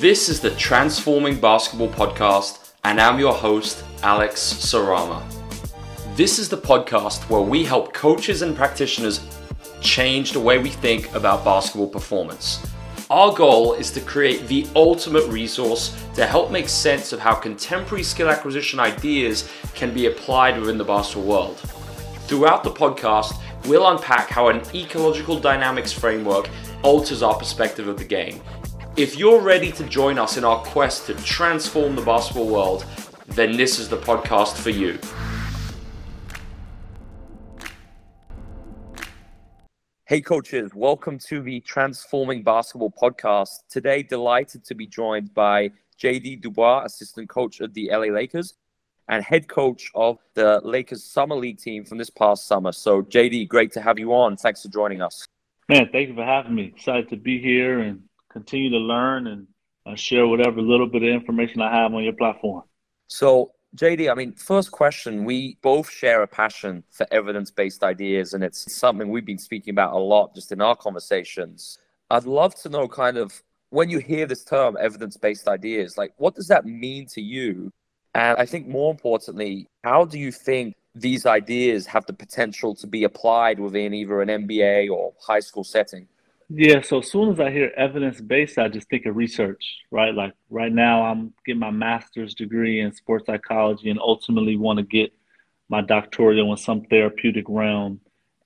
This is the Transforming Basketball Podcast, and I'm your host, Alex Sarama. This is the podcast where we help coaches and practitioners change the way we think about basketball performance. Our goal is to create the ultimate resource to help make sense of how contemporary skill acquisition ideas can be applied within the basketball world. Throughout the podcast, we'll unpack how an ecological dynamics framework alters our perspective of the game. If you're ready to join us in our quest to transform the basketball world, then this is the podcast for you. Hey, coaches, welcome to the Transforming Basketball podcast. Today, delighted to be joined by JD Dubois, assistant coach of the LA Lakers and head coach of the Lakers Summer League team from this past summer. So, JD, great to have you on. Thanks for joining us. Man, thank you for having me. Excited to be here and continue to learn and uh, share whatever little bit of information I have on your platform. So, JD, I mean, first question, we both share a passion for evidence based ideas, and it's something we've been speaking about a lot just in our conversations. I'd love to know kind of when you hear this term evidence based ideas, like what does that mean to you? And I think more importantly, how do you think these ideas have the potential to be applied within either an NBA or high school setting? Yeah, so as soon as I hear evidence based, I just think of research, right? Like right now, I'm getting my master's degree in sports psychology and ultimately want to get my doctoral in some therapeutic realm.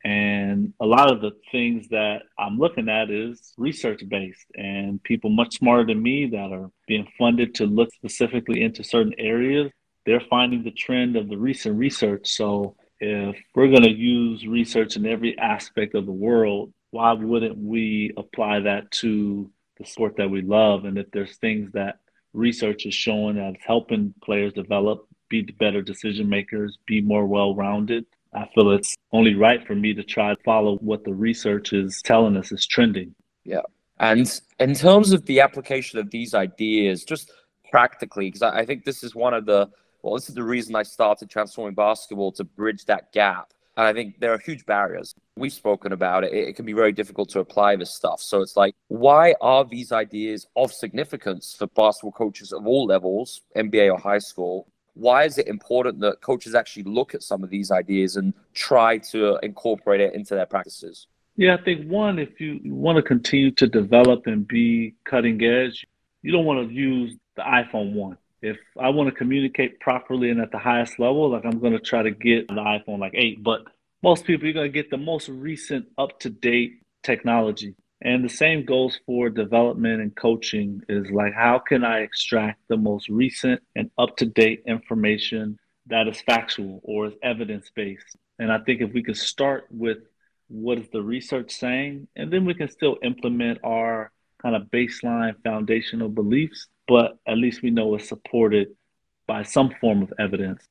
And a lot of the things that I'm looking at is research based, and people much smarter than me that are being funded to look specifically into certain areas, they're finding the trend of the recent research. So if we're going to use research in every aspect of the world, why wouldn't we apply that to the sport that we love? And if there's things that research is showing that's helping players develop, be better decision makers, be more well rounded, I feel it's only right for me to try to follow what the research is telling us is trending. Yeah. And in terms of the application of these ideas, just practically, because I think this is one of the, well, this is the reason I started transforming basketball to bridge that gap and I think there are huge barriers. We've spoken about it. It can be very difficult to apply this stuff. So it's like, why are these ideas of significance for basketball coaches of all levels, NBA or high school? Why is it important that coaches actually look at some of these ideas and try to incorporate it into their practices? Yeah, I think one, if you want to continue to develop and be cutting edge, you don't want to use the iPhone 1 if I want to communicate properly and at the highest level, like I'm going to try to get the iPhone like 8. But most people, you're going to get the most recent, up to date technology. And the same goes for development and coaching is like, how can I extract the most recent and up to date information that is factual or is evidence based? And I think if we could start with what is the research saying, and then we can still implement our kind of baseline foundational beliefs but at least we know it's supported by some form of evidence.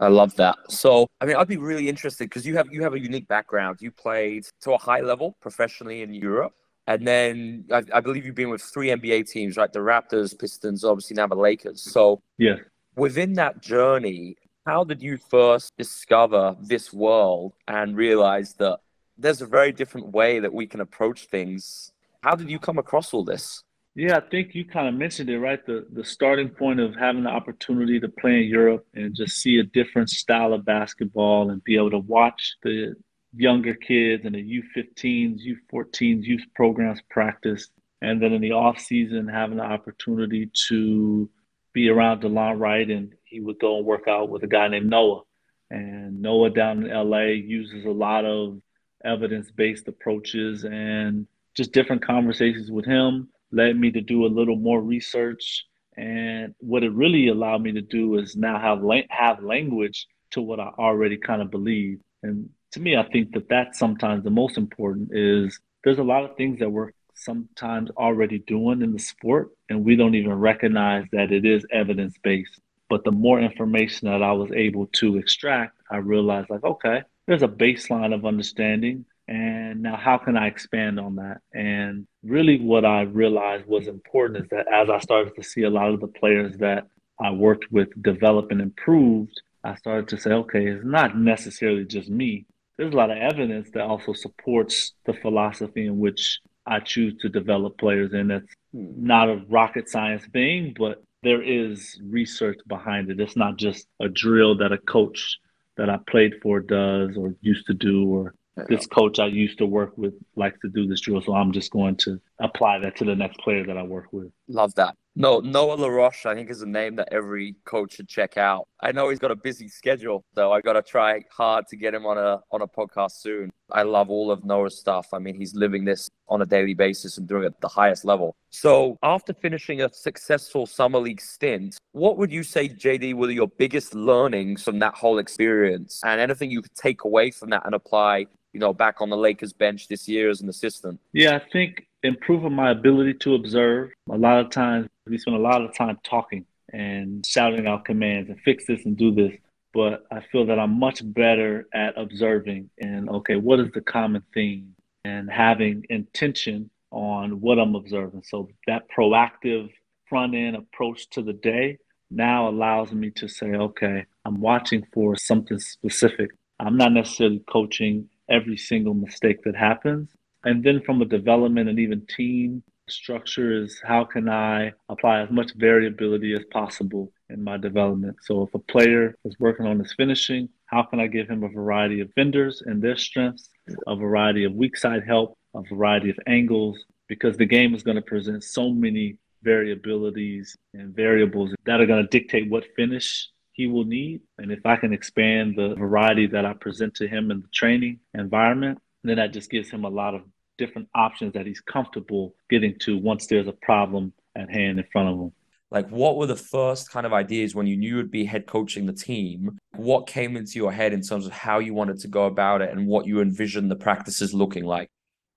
I love that. So, I mean, I'd be really interested because you have you have a unique background. You played to a high level professionally in Europe, and then I, I believe you've been with three NBA teams, right? The Raptors, Pistons, obviously now the Lakers. So, yeah, within that journey, how did you first discover this world and realize that there's a very different way that we can approach things? How did you come across all this? Yeah, I think you kind of mentioned it, right? The the starting point of having the opportunity to play in Europe and just see a different style of basketball and be able to watch the younger kids and the U15s, U14s, youth programs practice. And then in the off season, having the opportunity to be around Delon Wright and he would go and work out with a guy named Noah. And Noah down in LA uses a lot of evidence based approaches and just different conversations with him led me to do a little more research. And what it really allowed me to do is now have have language to what I already kind of believe. And to me, I think that that's sometimes the most important is there's a lot of things that we're sometimes already doing in the sport, and we don't even recognize that it is evidence based. But the more information that I was able to extract, I realized like, okay, there's a baseline of understanding and now, how can I expand on that? And really, what I realized was important is that as I started to see a lot of the players that I worked with develop and improved, I started to say, okay, it's not necessarily just me. There's a lot of evidence that also supports the philosophy in which I choose to develop players And That's not a rocket science thing, but there is research behind it. It's not just a drill that a coach that I played for does or used to do or this coach I used to work with likes to do this drill, so I'm just going to apply that to the next player that I work with. Love that. No, Noah LaRoche, I think, is a name that every coach should check out. I know he's got a busy schedule, so I got to try hard to get him on a on a podcast soon. I love all of Noah's stuff. I mean, he's living this on a daily basis and doing it at the highest level. So, after finishing a successful summer league stint, what would you say, JD, were your biggest learnings from that whole experience, and anything you could take away from that and apply you know, back on the Lakers bench this year as an assistant? Yeah, I think improving my ability to observe. A lot of times we spend a lot of time talking and shouting out commands and fix this and do this. But I feel that I'm much better at observing and okay, what is the common theme and having intention on what I'm observing. So that proactive front end approach to the day now allows me to say, okay, I'm watching for something specific. I'm not necessarily coaching every single mistake that happens. And then from a development and even team structure is how can I apply as much variability as possible in my development. So if a player is working on his finishing, how can I give him a variety of vendors and their strengths, a variety of weak side help, a variety of angles, because the game is going to present so many variabilities and variables that are going to dictate what finish he will need. And if I can expand the variety that I present to him in the training environment, then that just gives him a lot of different options that he's comfortable getting to once there's a problem at hand in front of him. Like, what were the first kind of ideas when you knew you'd be head coaching the team? What came into your head in terms of how you wanted to go about it and what you envisioned the practices looking like?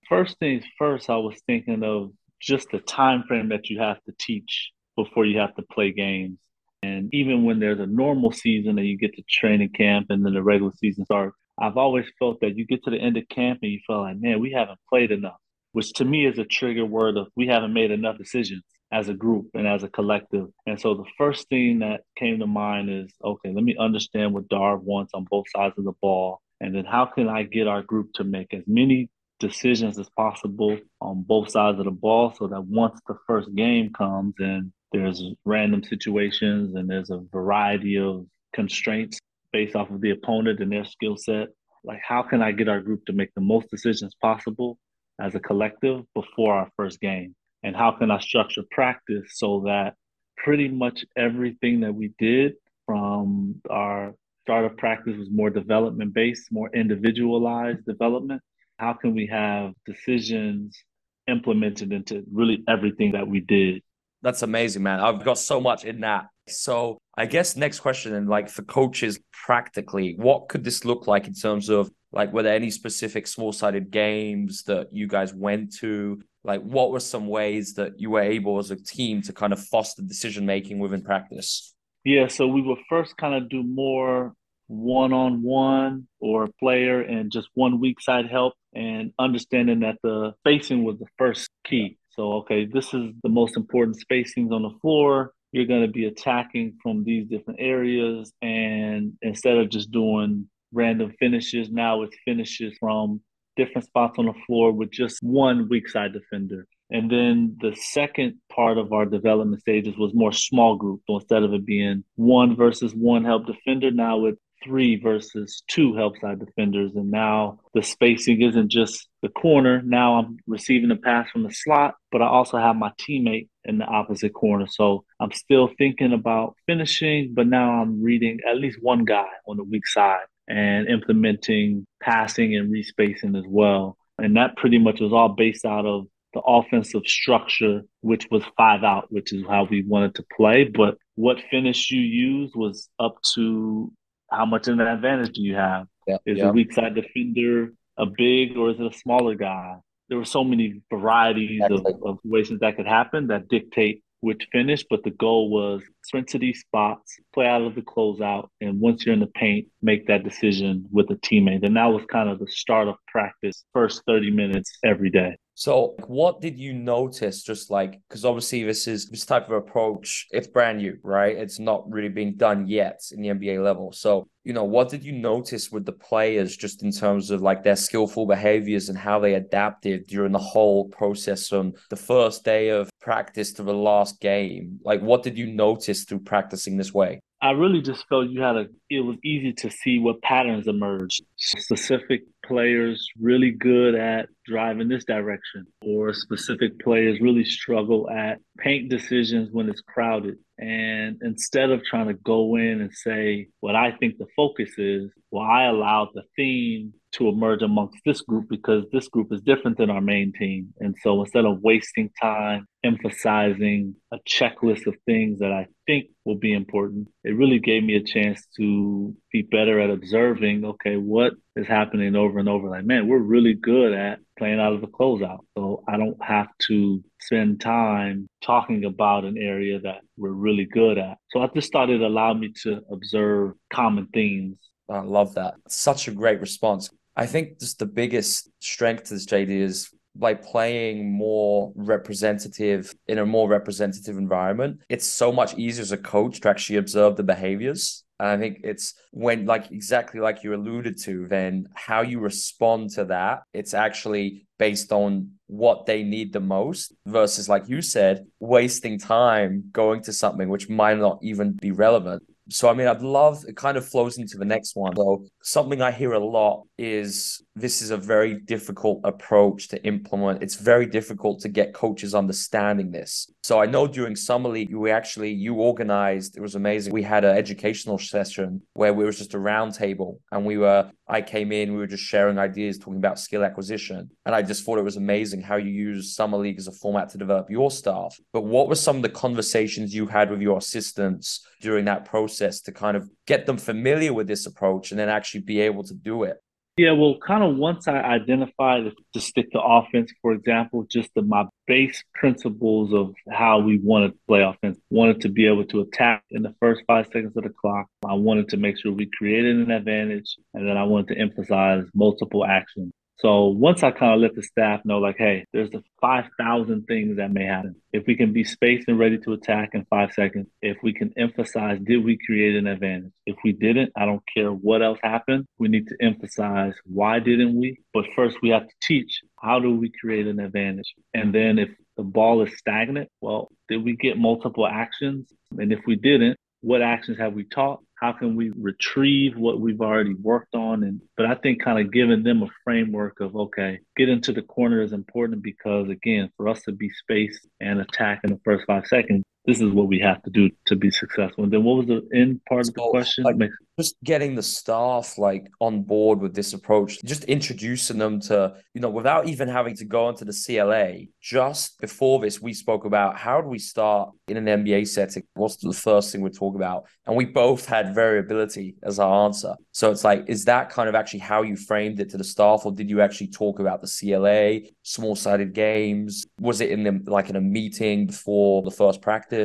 First things first, I was thinking of just the time frame that you have to teach before you have to play games. And even when there's a normal season and you get to training camp and then the regular season starts, I've always felt that you get to the end of camp and you feel like, man, we haven't played enough, which to me is a trigger word of we haven't made enough decisions as a group and as a collective. And so the first thing that came to mind is, okay, let me understand what Darv wants on both sides of the ball. And then how can I get our group to make as many decisions as possible on both sides of the ball so that once the first game comes and there's random situations and there's a variety of constraints based off of the opponent and their skill set. Like, how can I get our group to make the most decisions possible as a collective before our first game? And how can I structure practice so that pretty much everything that we did from our start of practice was more development based, more individualized development? How can we have decisions implemented into really everything that we did that's amazing, man. I've got so much in that. So I guess next question and like for coaches practically, what could this look like in terms of like were there any specific small sided games that you guys went to? Like what were some ways that you were able as a team to kind of foster decision making within practice? Yeah, so we would first kind of do more one on one or player and just one weak side help and understanding that the spacing was the first key. So, okay, this is the most important spacings on the floor. You're going to be attacking from these different areas. And instead of just doing random finishes, now it's finishes from different spots on the floor with just one weak side defender. And then the second part of our development stages was more small group. So instead of it being one versus one help defender, now it's three versus two help side defenders. And now the spacing isn't just the corner. Now I'm receiving a pass from the slot, but I also have my teammate in the opposite corner. So I'm still thinking about finishing, but now I'm reading at least one guy on the weak side and implementing passing and respacing as well. And that pretty much was all based out of the offensive structure, which was five out, which is how we wanted to play. But what finish you used was up to how much of an advantage do you have? Yep, is yep. a weak side defender a big or is it a smaller guy? There were so many varieties of, of ways that could happen that dictate which finish, but the goal was sprint to these spots, play out of the closeout, and once you're in the paint, make that decision with a teammate. And that was kind of the start of practice, first 30 minutes every day. So, what did you notice? Just like, because obviously, this is this type of approach, it's brand new, right? It's not really being done yet in the NBA level. So, you know, what did you notice with the players just in terms of like their skillful behaviors and how they adapted during the whole process from the first day of practice to the last game? Like, what did you notice through practicing this way? I really just felt you had a, it was easy to see what patterns emerged. Specific players really good at driving this direction, or specific players really struggle at paint decisions when it's crowded. And instead of trying to go in and say what I think the focus is, well, I allowed the theme to emerge amongst this group because this group is different than our main team. And so instead of wasting time emphasizing a checklist of things that I think will be important, it really gave me a chance to be better at observing, okay, what is happening over and over? Like, man, we're really good at playing out of the closeout. So I don't have to spend time talking about an area that we're really good at. So I just thought it allowed me to observe common themes. I love that. Such a great response. I think just the biggest strength this JD is by playing more representative in a more representative environment, it's so much easier as a coach to actually observe the behaviors. And I think it's when, like, exactly like you alluded to, then how you respond to that, it's actually based on what they need the most versus, like you said, wasting time going to something which might not even be relevant. So, I mean, I'd love it kind of flows into the next one. So, something I hear a lot is this is a very difficult approach to implement. It's very difficult to get coaches understanding this. So, I know during Summer League, we actually, you organized, it was amazing. We had an educational session where we was just a roundtable and we were, I came in, we were just sharing ideas, talking about skill acquisition. And I just thought it was amazing how you use Summer League as a format to develop your staff. But what were some of the conversations you had with your assistants during that process to kind of get them familiar with this approach and then actually be able to do it? Yeah, well, kind of once I identified to stick to offense, for example, just the, my base principles of how we wanted to play offense. Wanted to be able to attack in the first five seconds of the clock. I wanted to make sure we created an advantage, and then I wanted to emphasize multiple actions. So once I kind of let the staff know, like, hey, there's the 5,000 things that may happen. If we can be spaced and ready to attack in five seconds, if we can emphasize, did we create an advantage? If we didn't, I don't care what else happened. We need to emphasize, why didn't we? But first, we have to teach, how do we create an advantage? And then if the ball is stagnant, well, did we get multiple actions? And if we didn't, what actions have we taught? How can we retrieve what we've already worked on? And but i think kind of giving them a framework of okay get into the corner is important because again for us to be spaced and attack in the first five seconds this is what we have to do to be successful. And then what was the end part so, of the question? Like, just getting the staff like on board with this approach, just introducing them to, you know, without even having to go into the CLA. Just before this, we spoke about how do we start in an NBA setting? What's the first thing we talk about? And we both had variability as our answer. So it's like, is that kind of actually how you framed it to the staff, or did you actually talk about the CLA, small sided games? Was it in the like in a meeting before the first practice?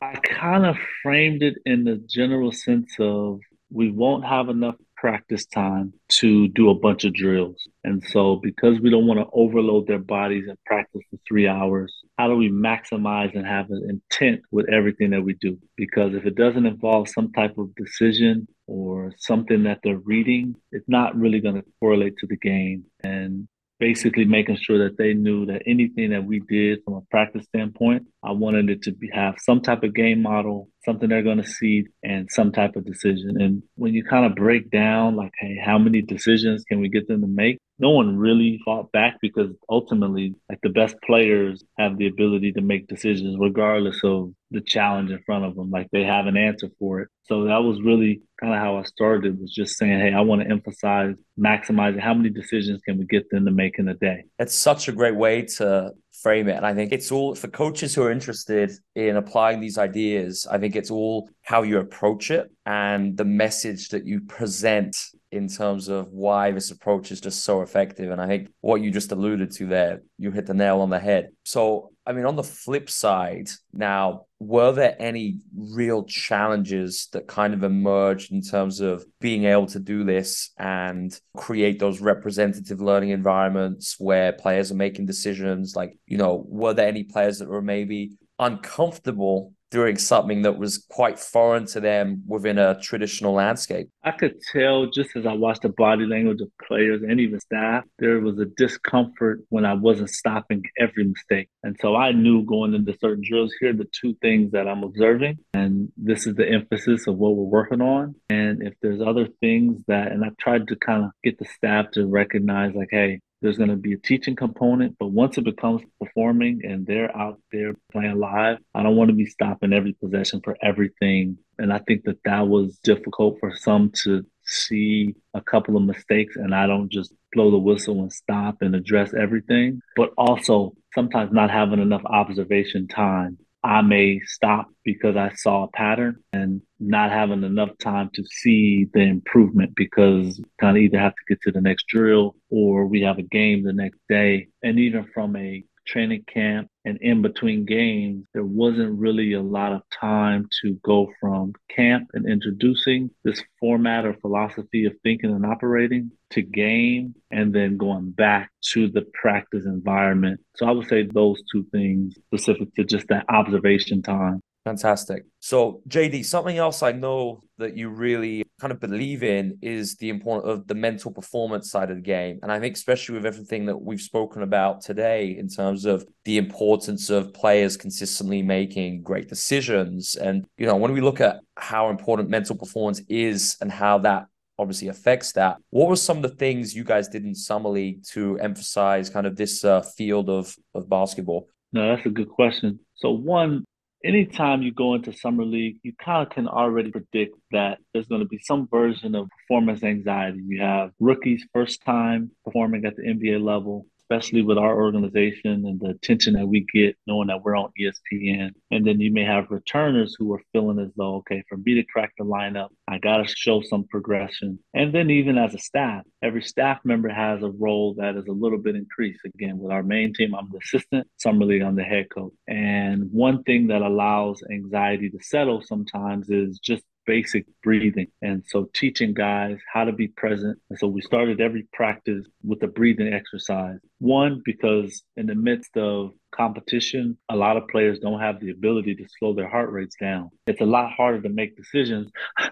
I kind of framed it in the general sense of we won't have enough practice time to do a bunch of drills. And so, because we don't want to overload their bodies and practice for three hours, how do we maximize and have an intent with everything that we do? Because if it doesn't involve some type of decision or something that they're reading, it's not really going to correlate to the game. And basically making sure that they knew that anything that we did from a practice standpoint, I wanted it to be, have some type of game model, something they're going to see, and some type of decision. And when you kind of break down, like, hey, how many decisions can we get them to make? No one really fought back because ultimately, like, the best players have the ability to make decisions regardless of the challenge in front of them. Like, they have an answer for it. So that was really kind of how I started was just saying, hey, I want to emphasize maximizing how many decisions can we get them to make in a day. It's such a great way to frame it. And I think it's all for coaches who are interested in applying these ideas. I think it's all how you approach it and the message that you present in terms of why this approach is just so effective. And I think what you just alluded to there, you hit the nail on the head. So, I mean, on the flip side, now, were there any real challenges that kind of emerged in terms of being able to do this and create those representative learning environments where players are making decisions? Like, you know, were there any players that were maybe uncomfortable doing something that was quite foreign to them within a traditional landscape. I could tell just as I watched the body language of players and even staff, there was a discomfort when I wasn't stopping every mistake. And so I knew going into certain drills, here are the two things that I'm observing. And this is the emphasis of what we're working on. And if there's other things that, and I've tried to kind of get the staff to recognize, like, hey, there's going to be a teaching component, but once it becomes performing and they're out there playing live, I don't want to be stopping every possession for everything. And I think that that was difficult for some to see a couple of mistakes and I don't just blow the whistle and stop and address everything, but also sometimes not having enough observation time I may stop because I saw a pattern and not having enough time to see the improvement because kind of either have to get to the next drill or we have a game the next day. And even from a training camp and in between games, there wasn't really a lot of time to go from camp and introducing this format or philosophy of thinking and operating to game and then going back to the practice environment. So I would say those two things specific to just that observation time. Fantastic. So, JD, something else I know that you really kind of believe in is the importance of the mental performance side of the game. And I think, especially with everything that we've spoken about today, in terms of the importance of players consistently making great decisions. And, you know, when we look at how important mental performance is and how that obviously affects that. What were some of the things you guys did in summer league to emphasize kind of this uh, field of of basketball? No, that's a good question. So one, anytime you go into summer league, you kind of can already predict that there's going to be some version of performance anxiety. You have rookies first time performing at the NBA level especially with our organization and the attention that we get knowing that we're on ESPN. And then you may have returners who are feeling as though, okay, for me to crack the lineup, I got to show some progression. And then even as a staff, every staff member has a role that is a little bit increased. Again, with our main team, I'm the assistant, Summer League, I'm the head coach. And one thing that allows anxiety to settle sometimes is just basic breathing. And so teaching guys how to be present. And so we started every practice with a breathing exercise. One, because in the midst of competition, a lot of players don't have the ability to slow their heart rates down. It's a lot harder to make decisions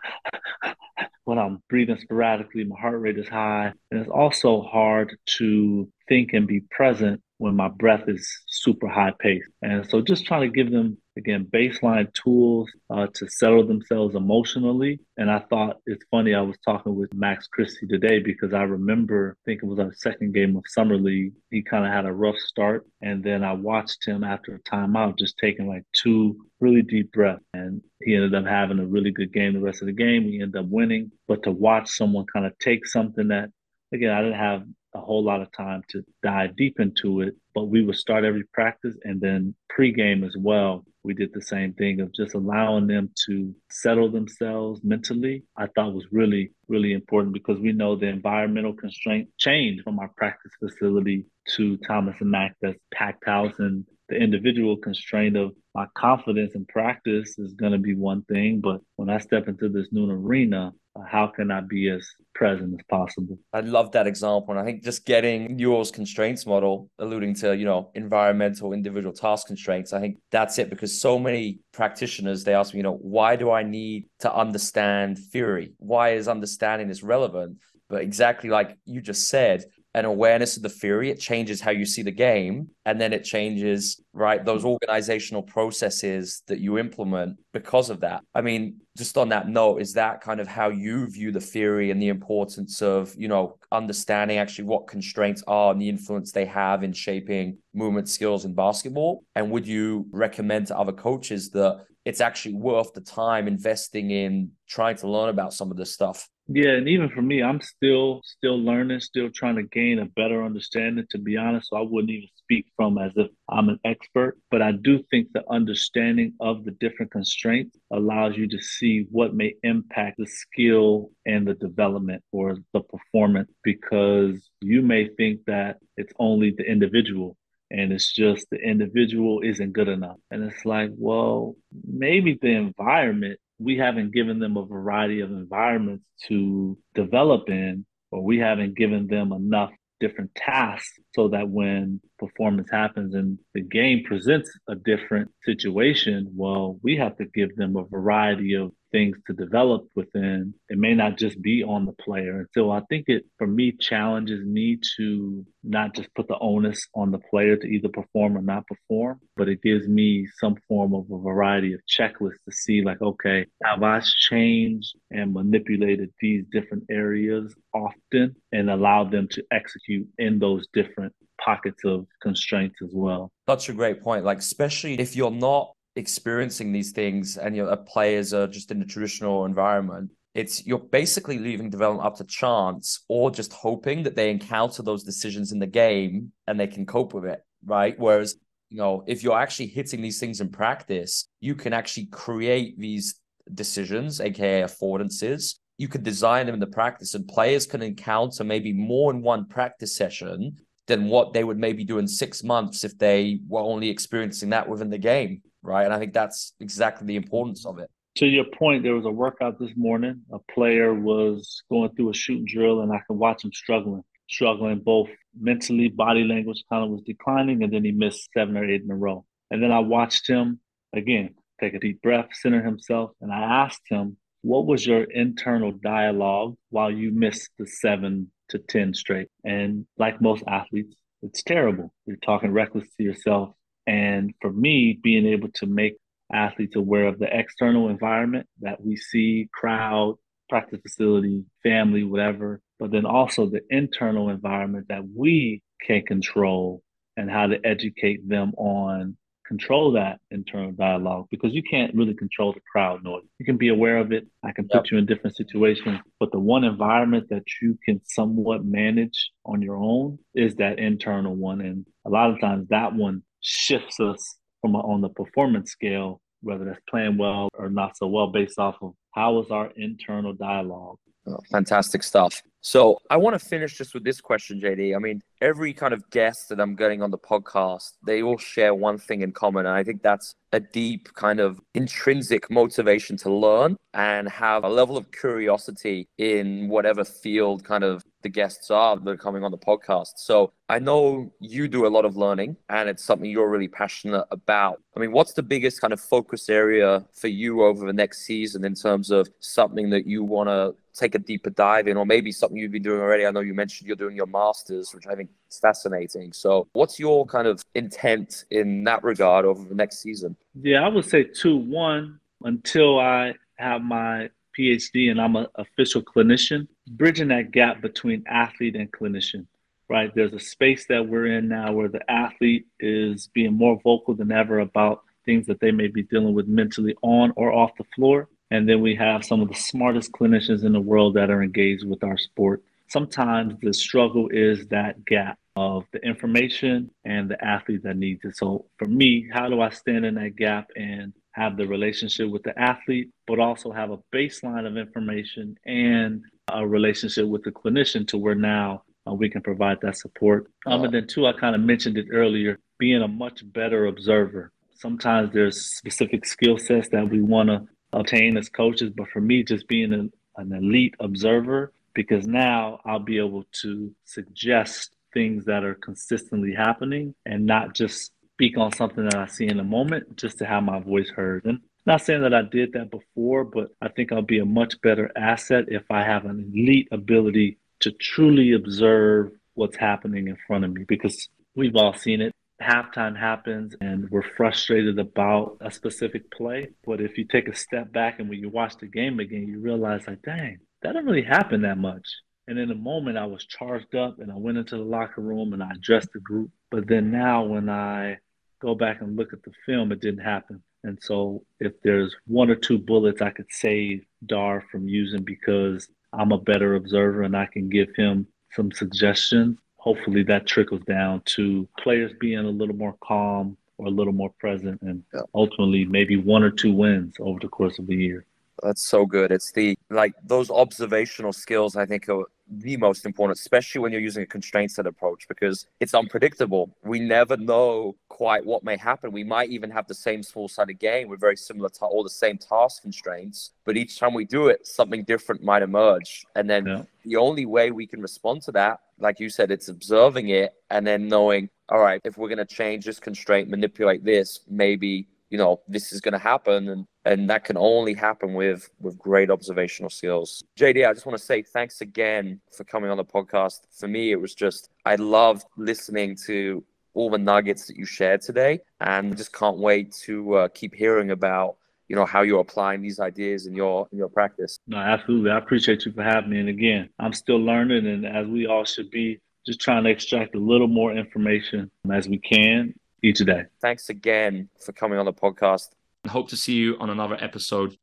when I'm breathing sporadically, my heart rate is high. And it's also hard to think and be present when my breath is super high paced. And so just trying to give them, again, baseline tools uh, to settle themselves emotionally. And I thought it's funny, I was talking with Max Christie today because I remember, I think it was our second game of Summer League. He kind of had a rough start. And then I watched him after a timeout just taking like two really deep breaths. And he ended up having a really good game the rest of the game. We ended up winning. But to watch someone kind of take something that, again, I didn't have a whole lot of time to dive deep into it. But we would start every practice and then pregame as well. We did the same thing of just allowing them to settle themselves mentally. I thought was really, really important because we know the environmental constraint changed from our practice facility to Thomas and Mack that's packed house and the individual constraint of my confidence in practice is going to be one thing. But when I step into this new arena, how can I be as present as possible? I love that example. And I think just getting Newell's constraints model, alluding to, you know, environmental individual task constraints, I think that's it because so many practitioners, they ask me, you know, why do I need to understand theory? Why is understanding this relevant? But exactly like you just said, an awareness of the theory, it changes how you see the game. And then it changes, right, those organizational processes that you implement because of that. I mean, just on that note, is that kind of how you view the theory and the importance of, you know, understanding actually what constraints are and the influence they have in shaping movement skills in basketball? And would you recommend to other coaches that it's actually worth the time investing in trying to learn about some of this stuff? Yeah, and even for me, I'm still still learning, still trying to gain a better understanding. To be honest, so I wouldn't even speak from as if I'm an expert, but I do think the understanding of the different constraints allows you to see what may impact the skill and the development or the performance. Because you may think that it's only the individual, and it's just the individual isn't good enough. And it's like, well, maybe the environment, we haven't given them a variety of environments to develop in, or we haven't given them enough different tasks so that when performance happens and the game presents a different situation, well, we have to give them a variety of things to develop within. It may not just be on the player. And so I think it, for me, challenges me to not just put the onus on the player to either perform or not perform, but it gives me some form of a variety of checklists to see, like, okay, have I changed and manipulated these different areas often and allowed them to execute in those different pockets of constraints as well. Such a great point. Like, especially if you're not experiencing these things and your players are just in the traditional environment it's you're basically leaving development up to chance or just hoping that they encounter those decisions in the game and they can cope with it right? Whereas you know if you're actually hitting these things in practice you can actually create these decisions aka affordances. You can design them in the practice and players can encounter maybe more in one practice session than what they would maybe do in six months if they were only experiencing that within the game right? And I think that's exactly the importance of it. To your point, there was a workout this morning. A player was going through a shoot drill, and I could watch him struggling, struggling both mentally, body language kind of was declining, and then he missed seven or eight in a row. And then I watched him again take a deep breath, center himself, and I asked him, What was your internal dialogue while you missed the seven to 10 straight? And like most athletes, it's terrible. You're talking reckless to yourself. And for me, being able to make athletes aware of the external environment that we see, crowd, practice facility, family, whatever, but then also the internal environment that we can control and how to educate them on control that internal dialogue because you can't really control the crowd noise. You can be aware of it. I can put yep. you in different situations, but the one environment that you can somewhat manage on your own is that internal one. And a lot of times that one shifts us from on the performance scale, whether that's playing well or not so well, based off of how is our internal dialogue. Oh, fantastic stuff. So I want to finish just with this question, JD. I mean, every kind of guest that I'm getting on the podcast, they all share one thing in common. And I think that's a deep kind of intrinsic motivation to learn and have a level of curiosity in whatever field kind of the guests are that are coming on the podcast. So I know you do a lot of learning and it's something you're really passionate about. I mean, what's the biggest kind of focus area for you over the next season in terms of something that you want to take a deeper dive in, or maybe something you've been doing already? I know you mentioned you're doing your master's, which I think is fascinating. So what's your kind of intent in that regard over the next season? Yeah, I would say two. One, until I have my PhD and I'm an official clinician, bridging that gap between athlete and clinician, right? There's a space that we're in now where the athlete is being more vocal than ever about things that they may be dealing with mentally on or off the floor. And then we have some of the smartest clinicians in the world that are engaged with our sport. Sometimes the struggle is that gap of the information and the athlete that needs it. So for me, how do I stand in that gap and have the relationship with the athlete, but also have a baseline of information and a relationship with the clinician to where now uh, we can provide that support. Um, and then, two, I kind of mentioned it earlier being a much better observer. Sometimes there's specific skill sets that we want to obtain as coaches, but for me, just being an, an elite observer, because now I'll be able to suggest things that are consistently happening and not just speak on something that I see in a moment just to have my voice heard. And not saying that I did that before, but I think I'll be a much better asset if I have an elite ability to truly observe what's happening in front of me because we've all seen it. Halftime happens and we're frustrated about a specific play. But if you take a step back and when you watch the game again, you realize, like, dang, that didn't really happen that much. And in a moment, I was charged up and I went into the locker room and I addressed the group. But then now, when I go back and look at the film, it didn't happen. And so, if there's one or two bullets I could save Darv from using because I'm a better observer and I can give him some suggestions, hopefully that trickles down to players being a little more calm or a little more present and ultimately maybe one or two wins over the course of the year. That's so good. It's the like those observational skills I think are the most important, especially when you're using a constraints-led approach, because it's unpredictable. We never know quite what may happen. We might even have the same small sided game with very similar to all the same task constraints, but each time we do it, something different might emerge. And then yeah. the only way we can respond to that, like you said, it's observing it and then knowing, all right, if we're going to change this constraint, manipulate this, maybe you know this is going to happen and and that can only happen with with great observational skills jd i just want to say thanks again for coming on the podcast for me it was just i loved listening to all the nuggets that you shared today and just can't wait to uh, keep hearing about you know how you're applying these ideas in your in your practice no absolutely i appreciate you for having me and again i'm still learning and as we all should be just trying to extract a little more information as we can each day. Thanks again for coming on the podcast. I hope to see you on another episode.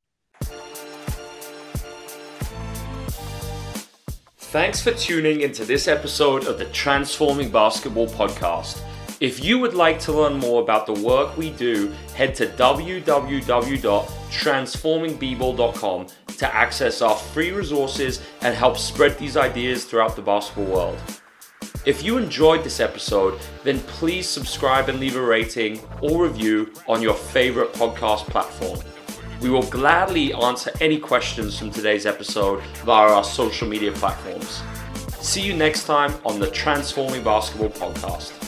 Thanks for tuning into this episode of the Transforming Basketball podcast. If you would like to learn more about the work we do, head to www.transformingbball.com to access our free resources and help spread these ideas throughout the basketball world. If you enjoyed this episode, then please subscribe and leave a rating or review on your favorite podcast platform. We will gladly answer any questions from today's episode via our social media platforms. See you next time on the Transforming Basketball podcast.